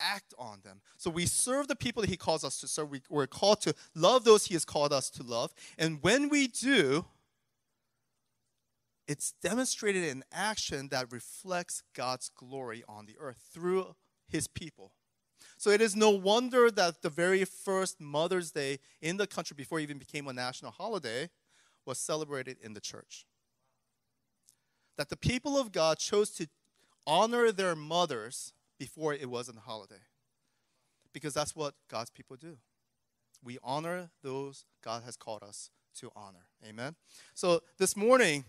act on them. So we serve the people that He calls us to serve. We, we're called to love those He has called us to love. And when we do, it's demonstrated in action that reflects God's glory on the earth through His people. So it is no wonder that the very first Mother's Day in the country, before it even became a national holiday, was celebrated in the church. That the people of God chose to honor their mothers before it was a holiday. Because that's what God's people do. We honor those God has called us to honor. Amen. So this morning,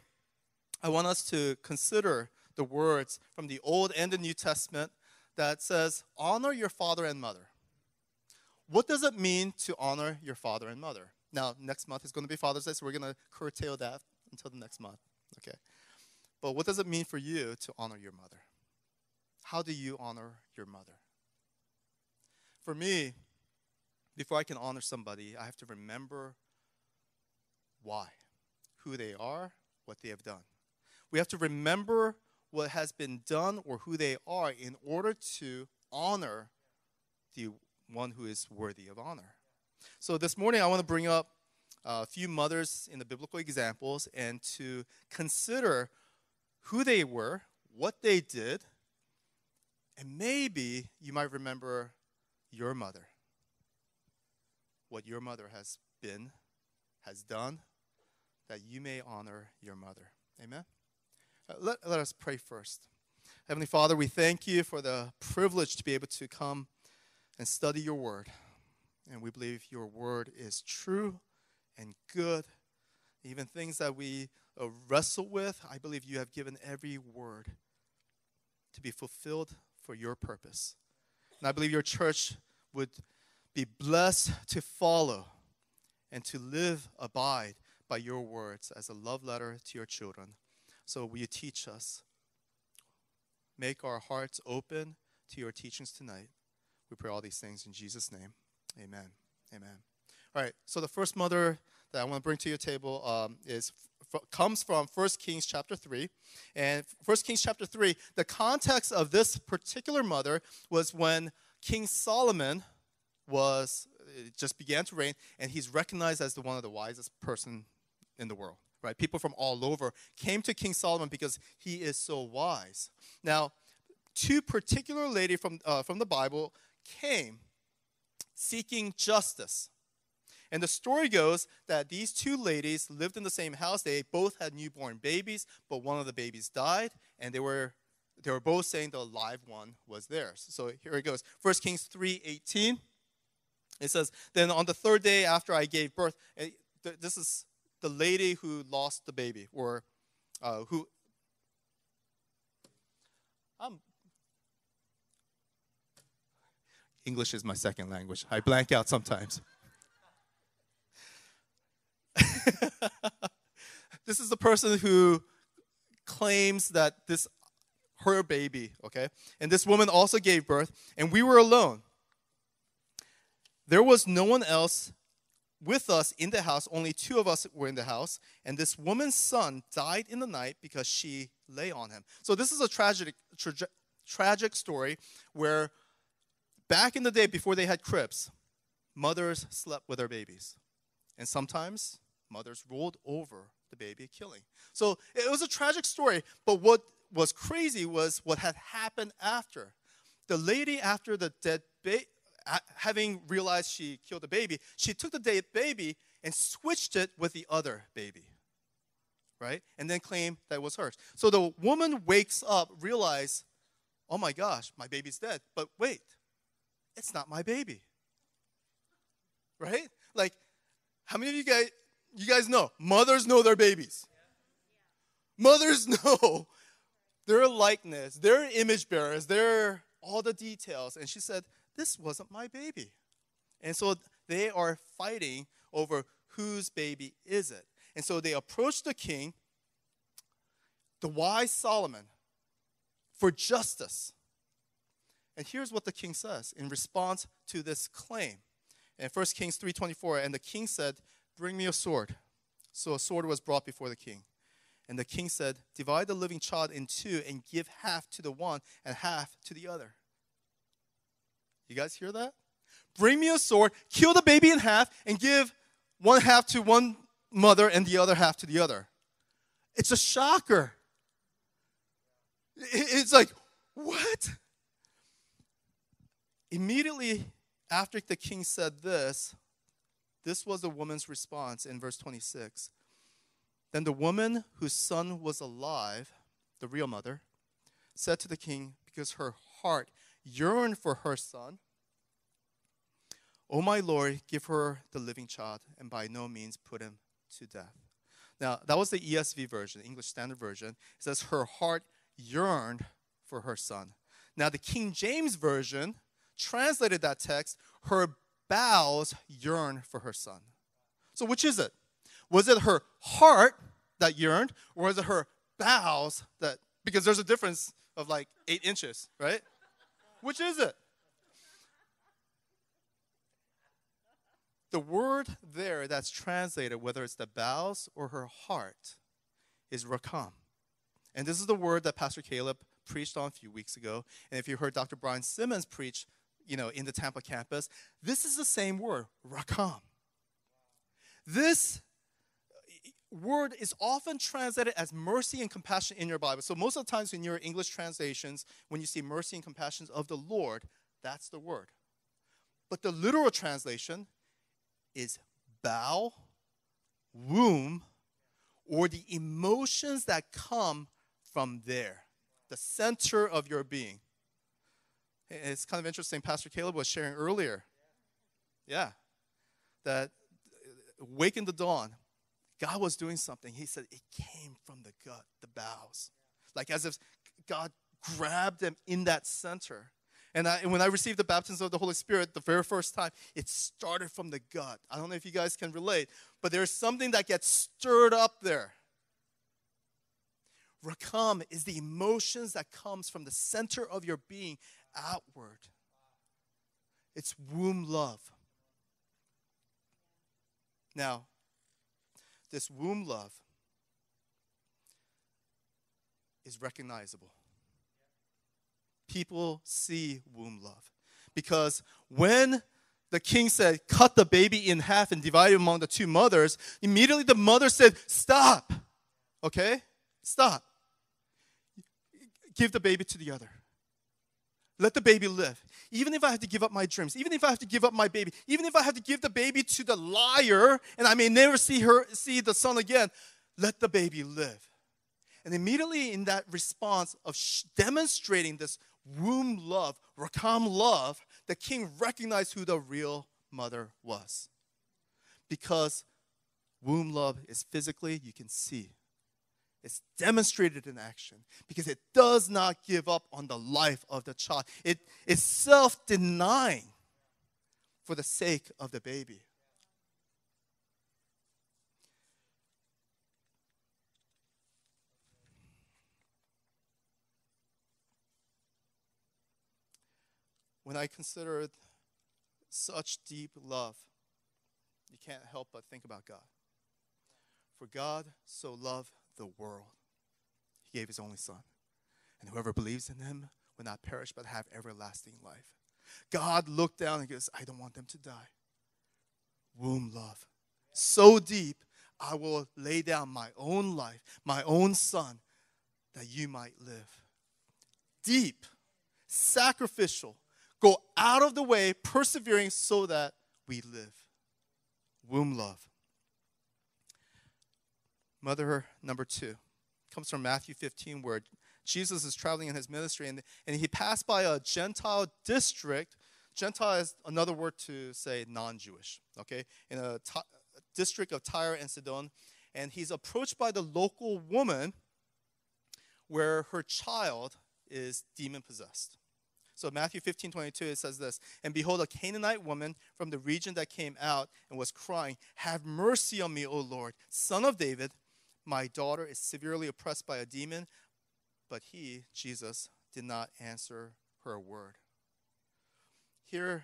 I want us to consider the words from the Old and the New Testament that says, Honor your father and mother. What does it mean to honor your father and mother? Now, next month is going to be Father's Day, so we're going to curtail that until the next month. Okay. But what does it mean for you to honor your mother? How do you honor your mother? For me, before I can honor somebody, I have to remember why, who they are, what they have done. We have to remember what has been done or who they are in order to honor the one who is worthy of honor. So this morning, I want to bring up uh, a few mothers in the biblical examples and to consider who they were, what they did, and maybe you might remember your mother, what your mother has been, has done, that you may honor your mother. Amen? Uh, let, let us pray first. Heavenly Father, we thank you for the privilege to be able to come and study your word. And we believe your word is true and good. Even things that we uh, wrestle with, I believe you have given every word to be fulfilled for your purpose. And I believe your church would be blessed to follow and to live, abide by your words as a love letter to your children. So will you teach us? Make our hearts open to your teachings tonight. We pray all these things in Jesus' name. Amen. Amen. All right. So the first mother that I want to bring to your table um, is comes from 1 Kings chapter 3. And 1 Kings chapter 3, the context of this particular mother was when King Solomon was just began to reign and he's recognized as the one of the wisest person in the world right? People from all over came to king solomon because he is so wise. Now two particular lady from, uh, from the bible came seeking justice and the story goes that these two ladies lived in the same house. They both had newborn babies, but one of the babies died, and they were they were both saying the live one was theirs. So here it goes. 1 Kings 3:18. It says, "Then on the third day after I gave birth, this is the lady who lost the baby, or uh, who. Um, English is my second language. I blank out sometimes. this is the person who claims that this her baby, okay? And this woman also gave birth, and we were alone. There was no one else with us in the house, only two of us were in the house, and this woman's son died in the night because she lay on him. So this is a tragic tra- tragic story where back in the day before they had cribs, mothers slept with their babies. And sometimes mothers rolled over the baby, killing. So it was a tragic story, but what was crazy was what had happened after. The lady, after the dead baby, having realized she killed the baby, she took the dead baby and switched it with the other baby, right? And then claimed that was hers. So the woman wakes up, realize, oh my gosh, my baby's dead. But wait, it's not my baby, right? Like, how many of you guys you guys know, mothers know their babies. Mothers know their likeness, their image bearers, their all the details. And she said, This wasn't my baby. And so they are fighting over whose baby is it. And so they approach the king, the wise Solomon, for justice. And here's what the king says in response to this claim. In 1 Kings 3:24, and the king said, Bring me a sword. So a sword was brought before the king. And the king said, Divide the living child in two and give half to the one and half to the other. You guys hear that? Bring me a sword, kill the baby in half, and give one half to one mother and the other half to the other. It's a shocker. It's like, what? Immediately after the king said this, this was the woman's response in verse 26. Then the woman whose son was alive, the real mother, said to the king, because her heart yearned for her son, O my Lord, give her the living child, and by no means put him to death. Now, that was the ESV version, English Standard Version. It says, Her heart yearned for her son. Now, the King James Version translated that text, Her bowels yearn for her son. So, which is it? Was it her heart that yearned, or was it her bowels that, because there's a difference of like eight inches, right? Which is it? The word there that's translated, whether it's the bowels or her heart, is rakam. And this is the word that Pastor Caleb preached on a few weeks ago. And if you heard Dr. Brian Simmons preach, you know, in the Tampa campus, this is the same word, rakam. This word is often translated as mercy and compassion in your Bible. So most of the times in your English translations, when you see mercy and compassion of the Lord, that's the word. But the literal translation is bow, womb, or the emotions that come from there, the center of your being. It's kind of interesting. Pastor Caleb was sharing earlier. Yeah. That wake in the dawn, God was doing something. He said it came from the gut, the bowels. Like as if God grabbed them in that center. And, I, and when I received the baptism of the Holy Spirit the very first time, it started from the gut. I don't know if you guys can relate, but there's something that gets stirred up there. Rakam is the emotions that comes from the center of your being outward. It's womb love. Now, this womb love is recognizable people see womb love. Because when the king said, Cut the baby in half and divide it among the two mothers, immediately the mother said, Stop. Okay? Stop. Give the baby to the other. Let the baby live. Even if I have to give up my dreams, even if I have to give up my baby, even if I have to give the baby to the liar and I may never see her see the son again, let the baby live. And immediately in that response of demonstrating this womb love, rakam love, the king recognized who the real mother was. Because womb love is physically, you can see. It's demonstrated in action because it does not give up on the life of the child. It is self denying for the sake of the baby. when I consider such deep love, you can't help but think about God. For God so loved the world, He gave His only Son. And whoever believes in Him will not perish but have everlasting life. God looked down and goes, I don't want them to die. Womb love. So deep, I will lay down my own life, my own Son, that you might live. Deep, sacrificial, Go out of the way, persevering so that we live. Womb love. Mother number two comes from Matthew 15, where Jesus is traveling in his ministry and, and he passed by a Gentile district. Gentile is another word to say non Jewish, okay? In a district of Tyre and Sidon. And he's approached by the local woman where her child is demon possessed. So Matthew 15, 22, it says this And behold, a Canaanite woman from the region that came out and was crying, Have mercy on me, O Lord, son of David. My daughter is severely oppressed by a demon. But he, Jesus, did not answer her word. Here,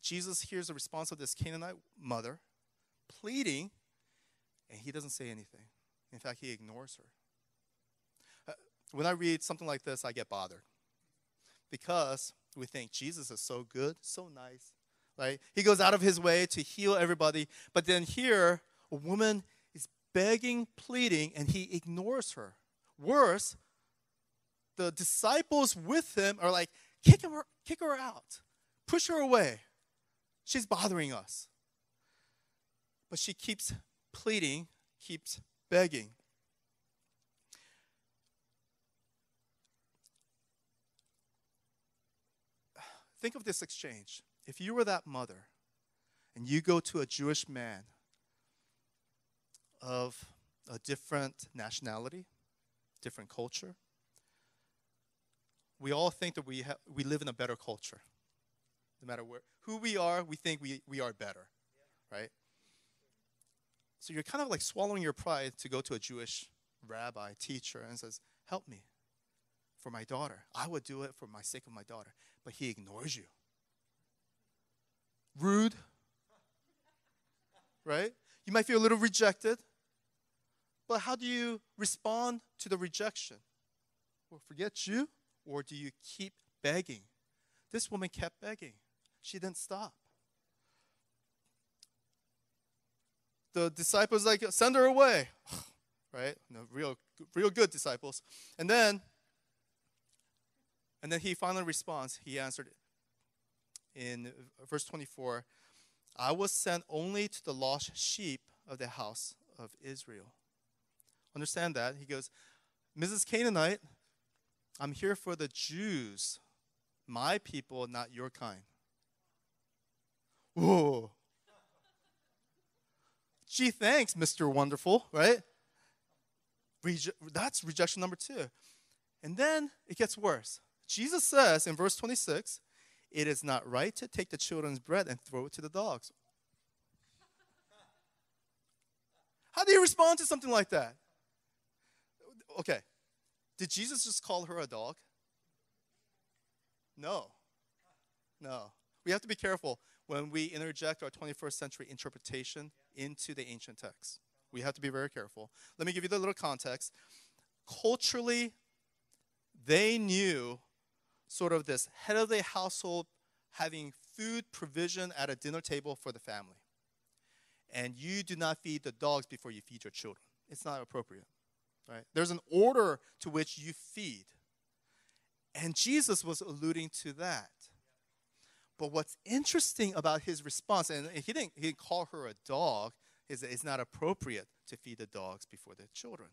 Jesus hears the response of this Canaanite mother, pleading, and he doesn't say anything. In fact, he ignores her. Uh, when I read something like this, I get bothered because we think Jesus is so good, so nice, right? He goes out of his way to heal everybody. But then here, a woman begging, pleading, and he ignores her. Worse, the disciples with him are like, kick her, kick her out, push her away. She's bothering us. But she keeps pleading, keeps begging. Think of this exchange. If you were that mother and you go to a Jewish man of a different nationality, different culture, we all think that we, ha- we live in a better culture. No matter where, who we are, we think we, we are better, right? So you're kind of like swallowing your pride to go to a Jewish rabbi, teacher, and says, Help me for my daughter. I would do it for my sake of my daughter. But he ignores you. Rude, right? You might feel a little rejected. But how do you respond to the rejection? Forget you? Or do you keep begging? This woman kept begging. She didn't stop. The disciples like send her away, right? No, real, real good disciples. And then, and then he finally responds. He answered in verse 24, "I was sent only to the lost sheep of the house of Israel." Understand that? He goes, Mrs. Canaanite, I'm here for the Jews, my people, not your kind. Whoa. Gee, thanks, Mr. Wonderful, right? Reje- that's rejection number two. And then it gets worse. Jesus says in verse 26, it is not right to take the children's bread and throw it to the dogs. How do you respond to something like that? Okay, did Jesus just call her a dog? No. No. We have to be careful when we interject our 21st century interpretation into the ancient text. We have to be very careful. Let me give you the little context. Culturally, they knew sort of this head of the household having food provision at a dinner table for the family. And you do not feed the dogs before you feed your children. It's not appropriate right? There's an order to which you feed. And Jesus was alluding to that. But what's interesting about his response, and he didn't, he didn't call her a dog, is that it's not appropriate to feed the dogs before the children.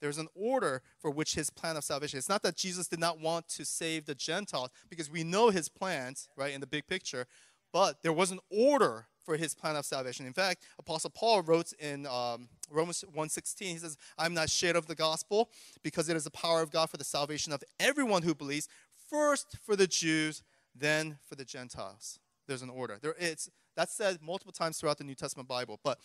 There's an order for which his plan of salvation. It's not that Jesus did not want to save the Gentiles, because we know his plans, right, in the big picture, but there was an order for his plan of salvation. In fact, Apostle Paul wrote in um, Romans 1.16, he says, I'm not ashamed of the gospel because it is the power of God for the salvation of everyone who believes, first for the Jews, then for the Gentiles. There's an order. There, it's, that's said multiple times throughout the New Testament Bible. But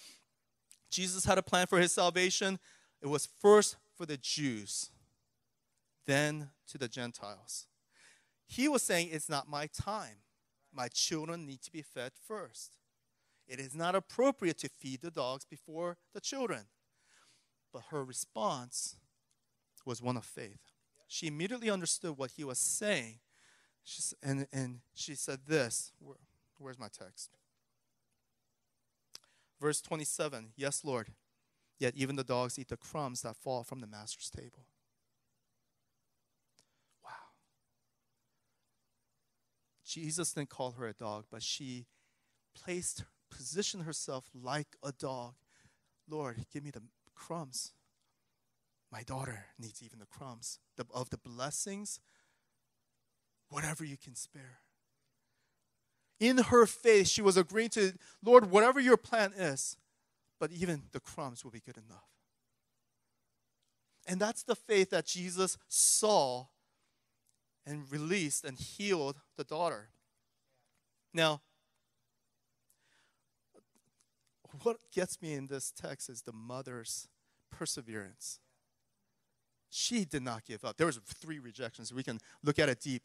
Jesus had a plan for his salvation. It was first for the Jews, then to the Gentiles. He was saying, It's not my time. My children need to be fed first. It is not appropriate to feed the dogs before the children. But her response was one of faith. She immediately understood what he was saying. She, and, and she said this. Where, where's my text? Verse 27 Yes, Lord, yet even the dogs eat the crumbs that fall from the master's table. Wow. Jesus didn't call her a dog, but she placed position herself like a dog. Lord, give me the crumbs. My daughter needs even the crumbs the, of the blessings, whatever you can spare. In her faith, she was agreeing to, Lord, whatever your plan is, but even the crumbs will be good enough. And that's the faith that Jesus saw and released and healed the daughter. Now, what gets me in this text is the mother's perseverance. She did not give up. There was three rejections. We can look at it deep.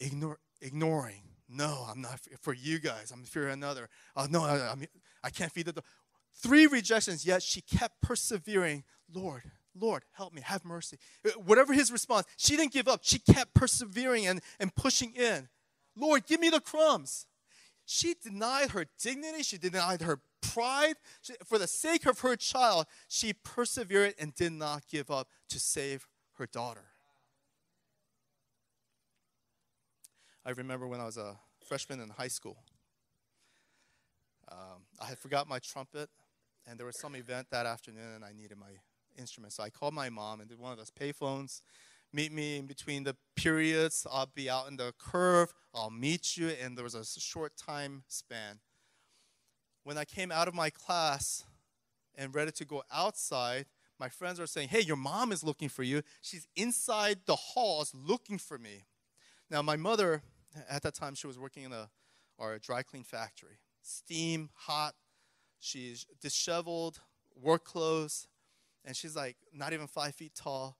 Ignore, ignoring. No, I'm not for you guys. I'm for another. Oh, no, I, I, I can't feed the. Three rejections, yet she kept persevering. Lord, Lord, help me, have mercy. Uh, whatever his response, she didn't give up. She kept persevering and, and pushing in. Lord, give me the crumbs. She denied her dignity, she denied her pride. For the sake of her child, she persevered and did not give up to save her daughter. I remember when I was a freshman in high school. Um, I had forgot my trumpet, and there was some event that afternoon, and I needed my instrument. So I called my mom and did one of those payphones. Meet me in between the periods. I'll be out in the curve. I'll meet you. And there was a short time span. When I came out of my class and ready to go outside, my friends are saying, Hey, your mom is looking for you. She's inside the halls looking for me. Now, my mother, at that time, she was working in a, a dry clean factory. Steam, hot. She's disheveled, work clothes, and she's like not even five feet tall.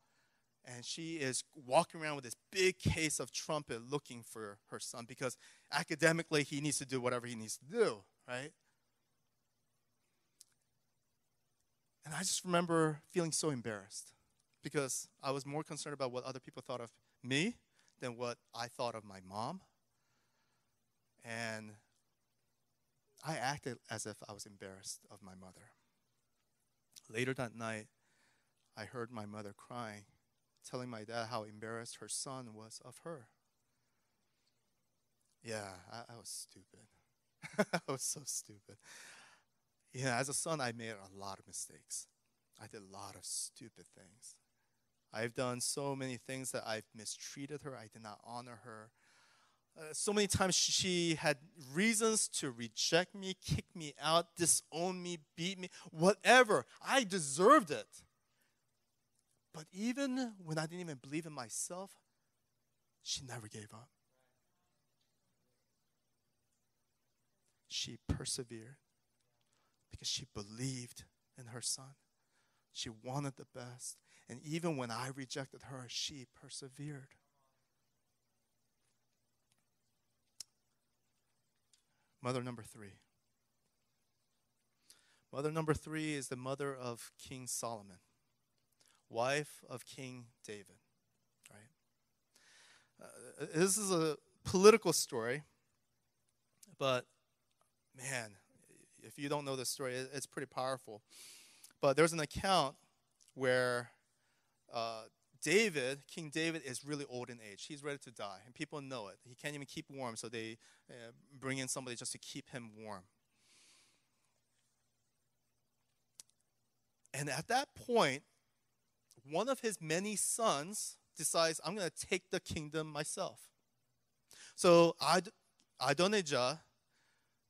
And she is walking around with this big case of trumpet looking for her son because academically he needs to do whatever he needs to do, right? And I just remember feeling so embarrassed because I was more concerned about what other people thought of me than what I thought of my mom. And I acted as if I was embarrassed of my mother. Later that night, I heard my mother crying, telling my dad how embarrassed her son was of her. Yeah, I, I was stupid. I was so stupid. Yeah, as a son, I made a lot of mistakes. I did a lot of stupid things. I've done so many things that I've mistreated her. I did not honor her. Uh, so many times she had reasons to reject me, kick me out, disown me, beat me, whatever. I deserved it. But even when I didn't even believe in myself, she never gave up. She persevered because she believed in her son. She wanted the best. And even when I rejected her, she persevered. Mother number three. Mother number three is the mother of King Solomon, wife of King David. Right? Uh, this is a political story, but man, if you don't know this story, it's pretty powerful. But there's an account where uh, David, King David, is really old in age. He's ready to die, and people know it. He can't even keep warm, so they uh, bring in somebody just to keep him warm. And at that point, one of his many sons decides, I'm going to take the kingdom myself. So Ad- Adonijah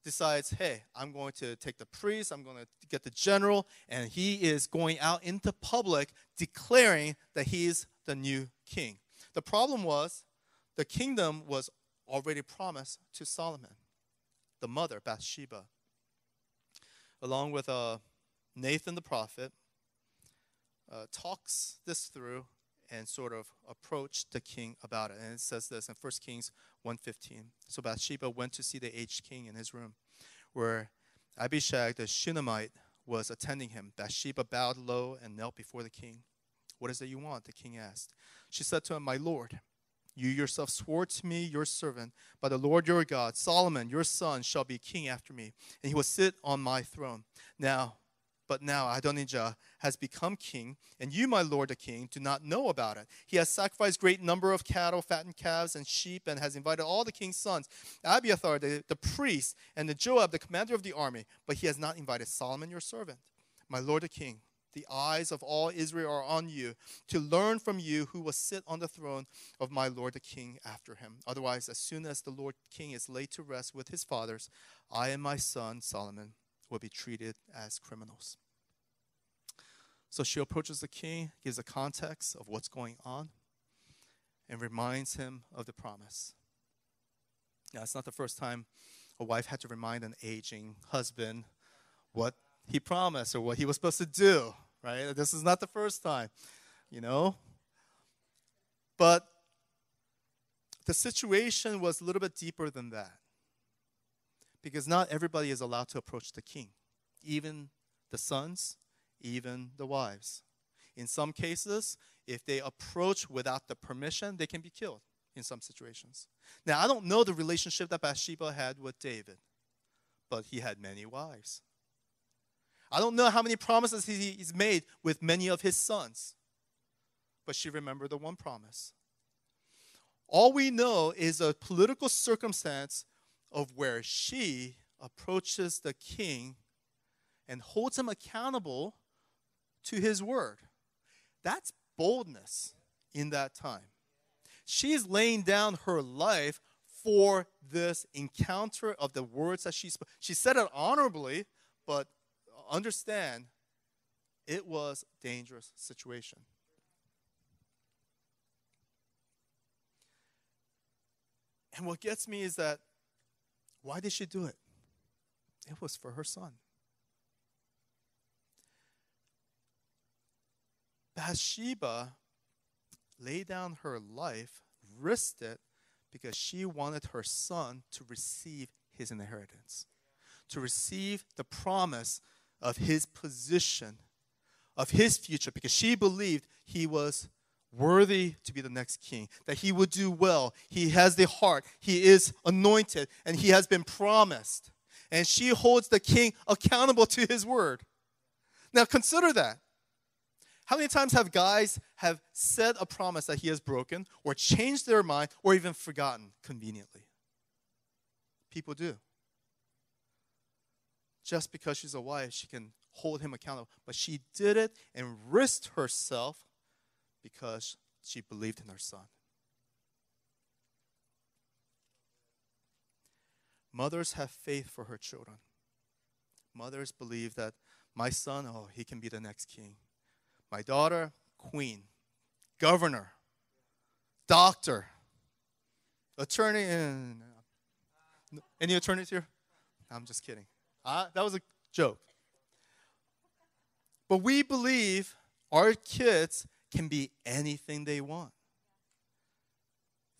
decides, hey, I'm going to take the priest, I'm going to get the general, and he is going out into public declaring that he's the new king. The problem was the kingdom was already promised to Solomon, the mother, Bathsheba, along with uh, Nathan the prophet, uh, talks this through and sort of approached the king about it. And it says this in 1 Kings 1.15. So Bathsheba went to see the aged king in his room, where Abishag the Shunammite was attending him. Bathsheba bowed low and knelt before the king. What is it you want? The king asked. She said to him, My lord, you yourself swore to me, your servant, by the Lord your God, Solomon, your son, shall be king after me, and he will sit on my throne. Now, but now Adonijah has become king, and you, my lord the king, do not know about it. He has sacrificed great number of cattle, fattened calves, and sheep, and has invited all the king's sons, Abiathar, the, the priest, and the Joab, the commander of the army, but he has not invited Solomon, your servant. My lord the king, the eyes of all Israel are on you to learn from you who will sit on the throne of my lord the king after him. Otherwise, as soon as the lord king is laid to rest with his fathers, I and my son Solomon will be treated as criminals. So she approaches the king, gives a context of what's going on, and reminds him of the promise. Now, it's not the first time a wife had to remind an aging husband what he promised or what he was supposed to do, right? This is not the first time, you know? But the situation was a little bit deeper than that because not everybody is allowed to approach the king, even the sons, even the wives. In some cases, if they approach without the permission, they can be killed. in some situations. Now, I don't know the relationship that Bathsheba had with David, but he had many wives. I don't know how many promises he's made with many of his sons, but she remembered the one promise. All we know is a political circumstance of where she approaches the king and holds him accountable to his word. That's boldness in that time. She's laying down her life for this encounter of the words that she spoke. She said it honorably, but understand it was a dangerous situation. And what gets me is that why did she do it? It was for her son. Bathsheba laid down her life, risked it, because she wanted her son to receive his inheritance, to receive the promise of his position, of his future, because she believed he was worthy to be the next king, that he would do well. He has the heart, he is anointed, and he has been promised. And she holds the king accountable to his word. Now consider that. How many times have guys have said a promise that he has broken or changed their mind or even forgotten conveniently? People do. Just because she's a wife, she can hold him accountable. But she did it and risked herself because she believed in her son. Mothers have faith for her children. Mothers believe that my son, oh, he can be the next king. My daughter, queen, governor, doctor, attorney. and Any attorneys here? I'm just kidding. Uh, that was a joke. But we believe our kids can be anything they want.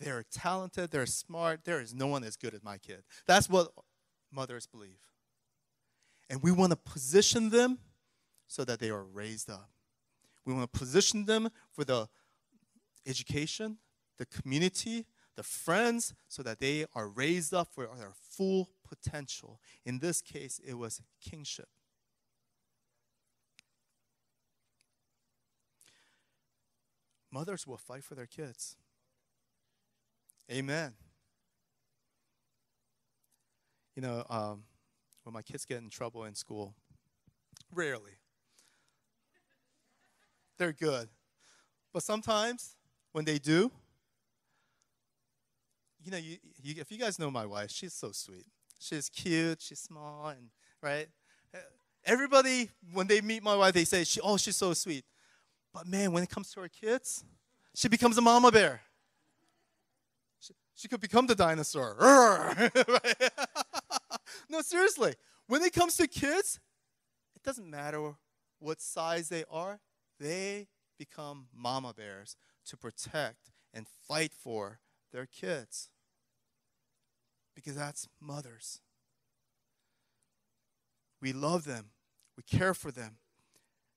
They're talented, they're smart, there is no one as good as my kid. That's what mothers believe. And we want to position them so that they are raised up. We want to position them for the education, the community, the friends, so that they are raised up for their full potential. In this case, it was kingship. Mothers will fight for their kids. Amen. You know, um, when my kids get in trouble in school, rarely, they're good. But sometimes when they do, you know, you, you, if you guys know my wife, she's so sweet. She's cute, she's small, and right? Everybody, when they meet my wife, they say, she, oh, she's so sweet. But man, when it comes to our kids, she becomes a mama bear. She, she could become the dinosaur. no, seriously. When it comes to kids, it doesn't matter what size they are, they become mama bears to protect and fight for their kids. Because that's mothers. We love them, we care for them,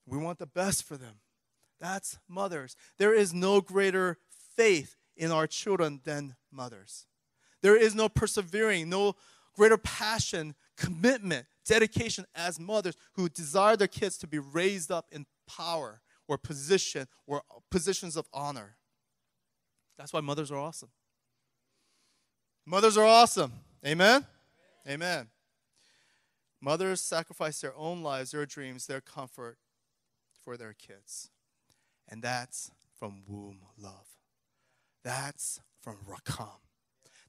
we want the best for them. That's mothers. There is no greater faith in our children than mothers. There is no persevering, no greater passion, commitment, dedication as mothers who desire their kids to be raised up in power or position or positions of honor. That's why mothers are awesome. Mothers are awesome. Amen? Amen. Mothers sacrifice their own lives, their dreams, their comfort for their kids. And that's from womb love. That's from rakam.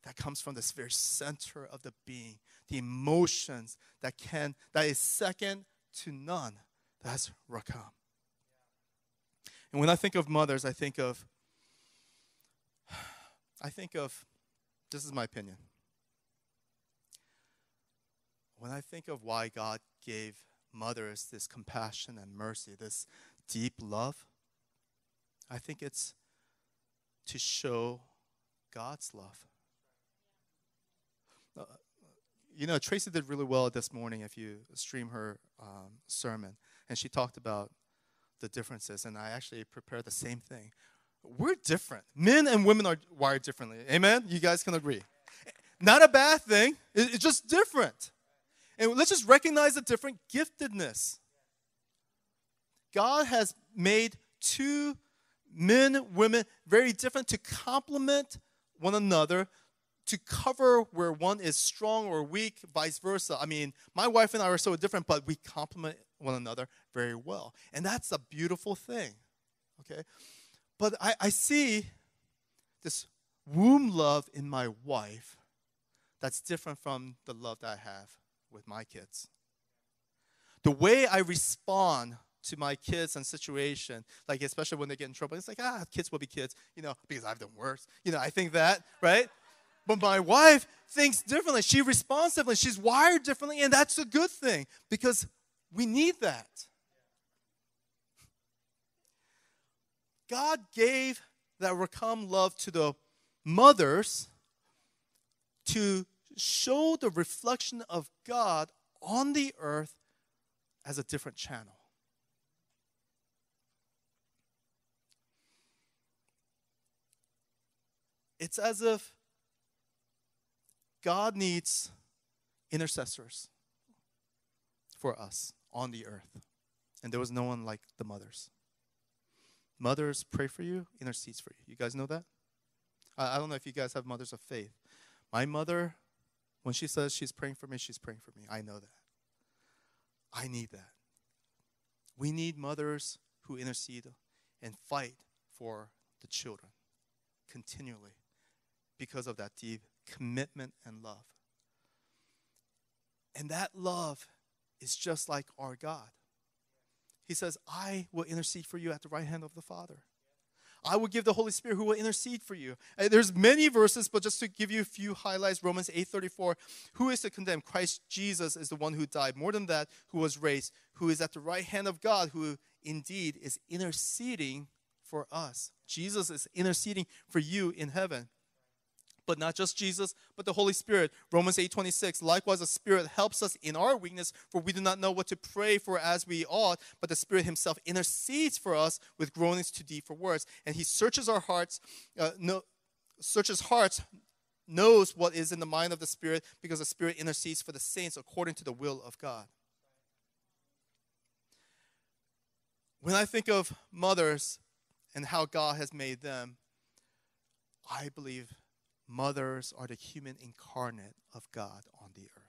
That comes from this very center of the being, the emotions that can that is second to none. That's rakam. And when I think of mothers, I think of, I think of, this is my opinion. When I think of why God gave mothers this compassion and mercy, this deep love, I think it's to show God's love. Uh, you know, Tracy did really well this morning if you stream her um, sermon. And she talked about the differences, and I actually prepared the same thing. we're different. Men and women are wired differently. Amen? You guys can agree. Not a bad thing, it's just different. And let's just recognize the different giftedness. God has made two men, women, very different to complement one another, to cover where one is strong or weak, vice versa. I mean, my wife and I are so different, but we complement one another very well. And that's a beautiful thing. Okay? But I, I see this womb love in my wife that's different from the love that I have with my kids. The way I respond to my kids and situation, like especially when they get in trouble, it's like, ah, kids will be kids, you know, because I've done worse. You know, I think that, right? But my wife thinks differently. She responds differently. She's wired differently, and that's a good thing because we need that. God gave that Rakam love to the mothers to show the reflection of God on the earth as a different channel. It's as if God needs intercessors for us on the earth. And there was no one like the mothers. Mothers pray for you, intercedes for you. You guys know that? I, I don't know if you guys have mothers of faith. My mother, when she says she's praying for me, she's praying for me. I know that. I need that. We need mothers who intercede and fight for the children continually because of that deep commitment and love. And that love is just like our God. He says, I will intercede for you at the right hand of the Father. I will give the Holy Spirit who will intercede for you. Uh, there's many verses, but just to give you a few highlights, Romans 8:34, who is to condemn? Christ Jesus is the one who died. More than that, who was raised, who is at the right hand of God, who indeed is interceding for us. Jesus is interceding for you in heaven but not just Jesus, but the Holy Spirit. Romans 8:26. Likewise, the Spirit helps us in our weakness, for we do not know what to pray for as we ought, but the Spirit Himself intercedes for us with groanings too deep for words. And He searches our hearts, uh, no, searches hearts, knows what is in the mind of the Spirit, because the Spirit intercedes for the saints according to the will of God. When I think of mothers and how God has made them, I believe mothers are the human incarnate of God on the earth.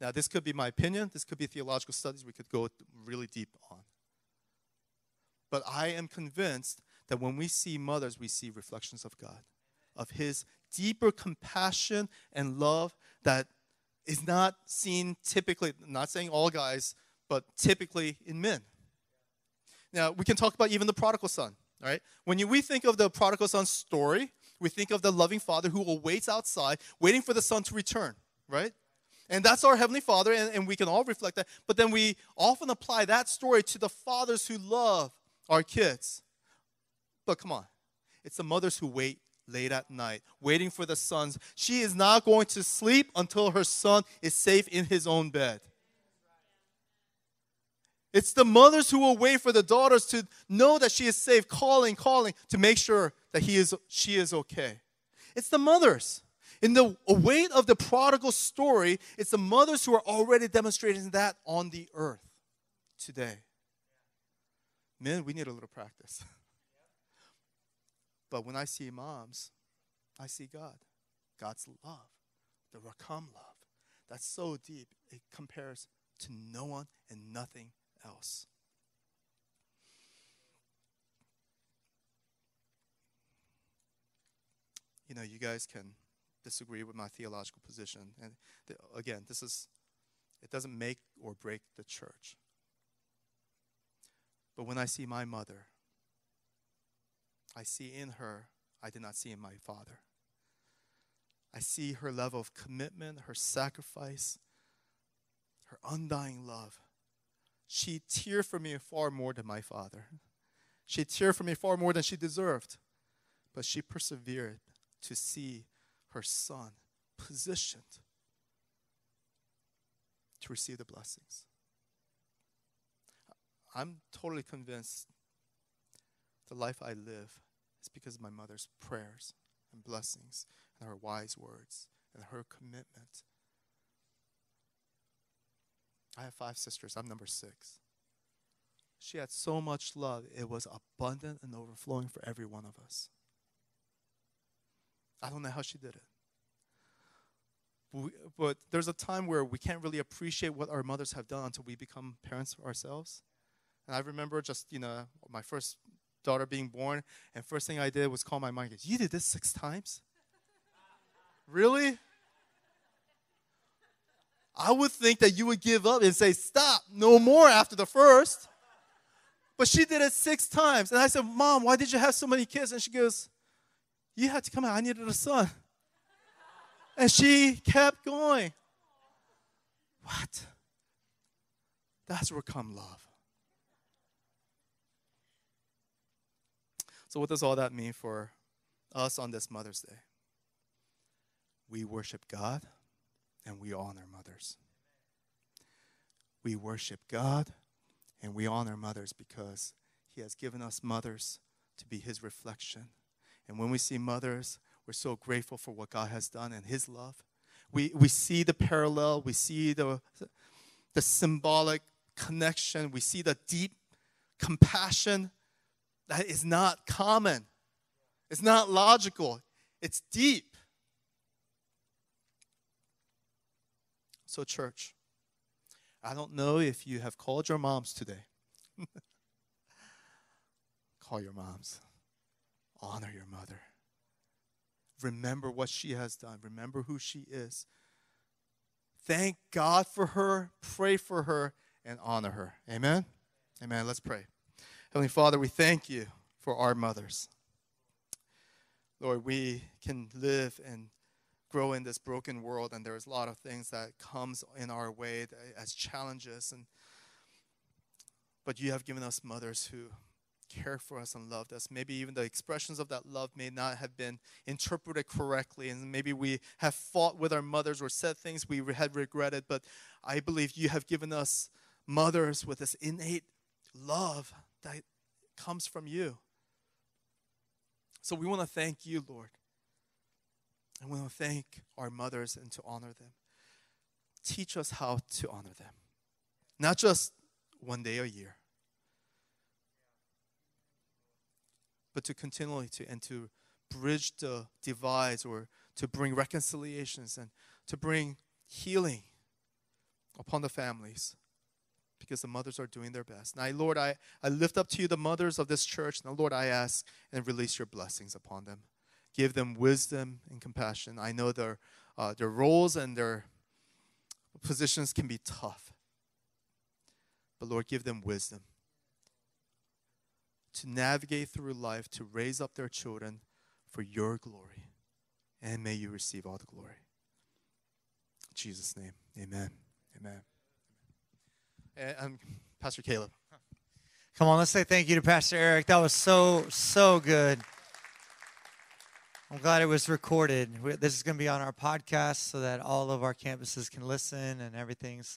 Now, this could be my opinion, this could be theological studies we could go really deep on. But I am convinced that when we see mothers, we see reflections of God, of His deeper compassion and love that is not seen typically, not saying all guys, but typically in men. Now, we can talk about even the prodigal son, right? When you, we think of the prodigal son story, we think of the loving Father who awaits outside, waiting for the Son to return, right? And that's our Heavenly Father, and, and we can all reflect that. But then we often apply that story to the fathers who love our kids. But come on, it's the mothers who wait late at night, waiting for the sons. She is not going to sleep until her son is safe in his own bed. It's the mothers who will wait for the daughters to know that she is safe, calling, calling to make sure that he is, she is okay. It's the mothers. In the weight of the prodigal story, it's the mothers who are already demonstrating that on the earth today. Men, we need a little practice. but when I see moms, I see God. God's love, the Rakam love. That's so deep, it compares to no one and nothing else. You know, you guys can disagree with my theological position. And th- again, this is, it doesn't make or break the church. But when I see my mother, I see in her, I did not see in my father. I see her level of commitment, her sacrifice, her undying love. She teared for me far more than my father. She teared for me far more than she deserved. But she persevered to see her son positioned to receive the blessings. I'm totally convinced the life I live is because of my mother's prayers and blessings and her wise words and her commitment. I have five sisters. I'm number six. She had so much love, it was abundant and overflowing for every one of us. I don't know how she did it. But, we, but, there's a time where we can't really appreciate what our mothers have done until we become parents ourselves. And I remember just, you know, my first daughter being born, and first thing I did was call my mom. You did this six times? really? I would think that you would give up and say, Stop, no more after the first. But she did it six times. And I said, Mom, why did you have so many kids? And she goes, You had to come out. I needed a son. And she kept going. What? That's where come love. So, what does all that mean for us on this Mother's Day? We worship God and we honor mothers. We worship God and we honor mothers because He has given us mothers to be His reflection. And when we see mothers, we're so grateful for what God has done and His love. We, we see the parallel, we see the, the symbolic connection, we see the deep compassion that is not common, it's not logical, it's deep. So, church, I don't know if you have called your moms today. Call your moms. Honor your mother. Remember what she has done. Remember who she is. Thank God for her. Pray for her and honor her. Amen. Amen. Let's pray. Heavenly Father, we thank you for our mothers. Lord, we can live and grow in this broken world and there's a lot of things that comes in our way as challenges and but you have given us mothers who cared for us and loved us. Maybe even the expressions of that love may not have been interpreted correctly and maybe we have fought with our mothers or said things we had regretted but i believe you have given us mothers with this innate love that comes from you. So we want to thank you lord I want to thank our mothers and to honor them. Teach us how to honor them. Not just one day a year, but to continually to and to bridge the divides or to bring reconciliations and to bring healing upon the families because the mothers are doing their best. Now, Lord, I, I lift up to you the mothers of this church. Now, Lord, I ask and release your blessings upon them give them wisdom and compassion. I know their, uh, their roles and their positions can be tough. But Lord, give them wisdom to navigate through life, to raise up their children for your glory. And may you receive all the glory. In Jesus' name, amen. Amen. And I'm Pastor Caleb. Come on, let's say thank you to Pastor Eric. That was so, so good. I'm glad it was recorded. This is going to be on our podcast so that all of our campuses can listen and everything's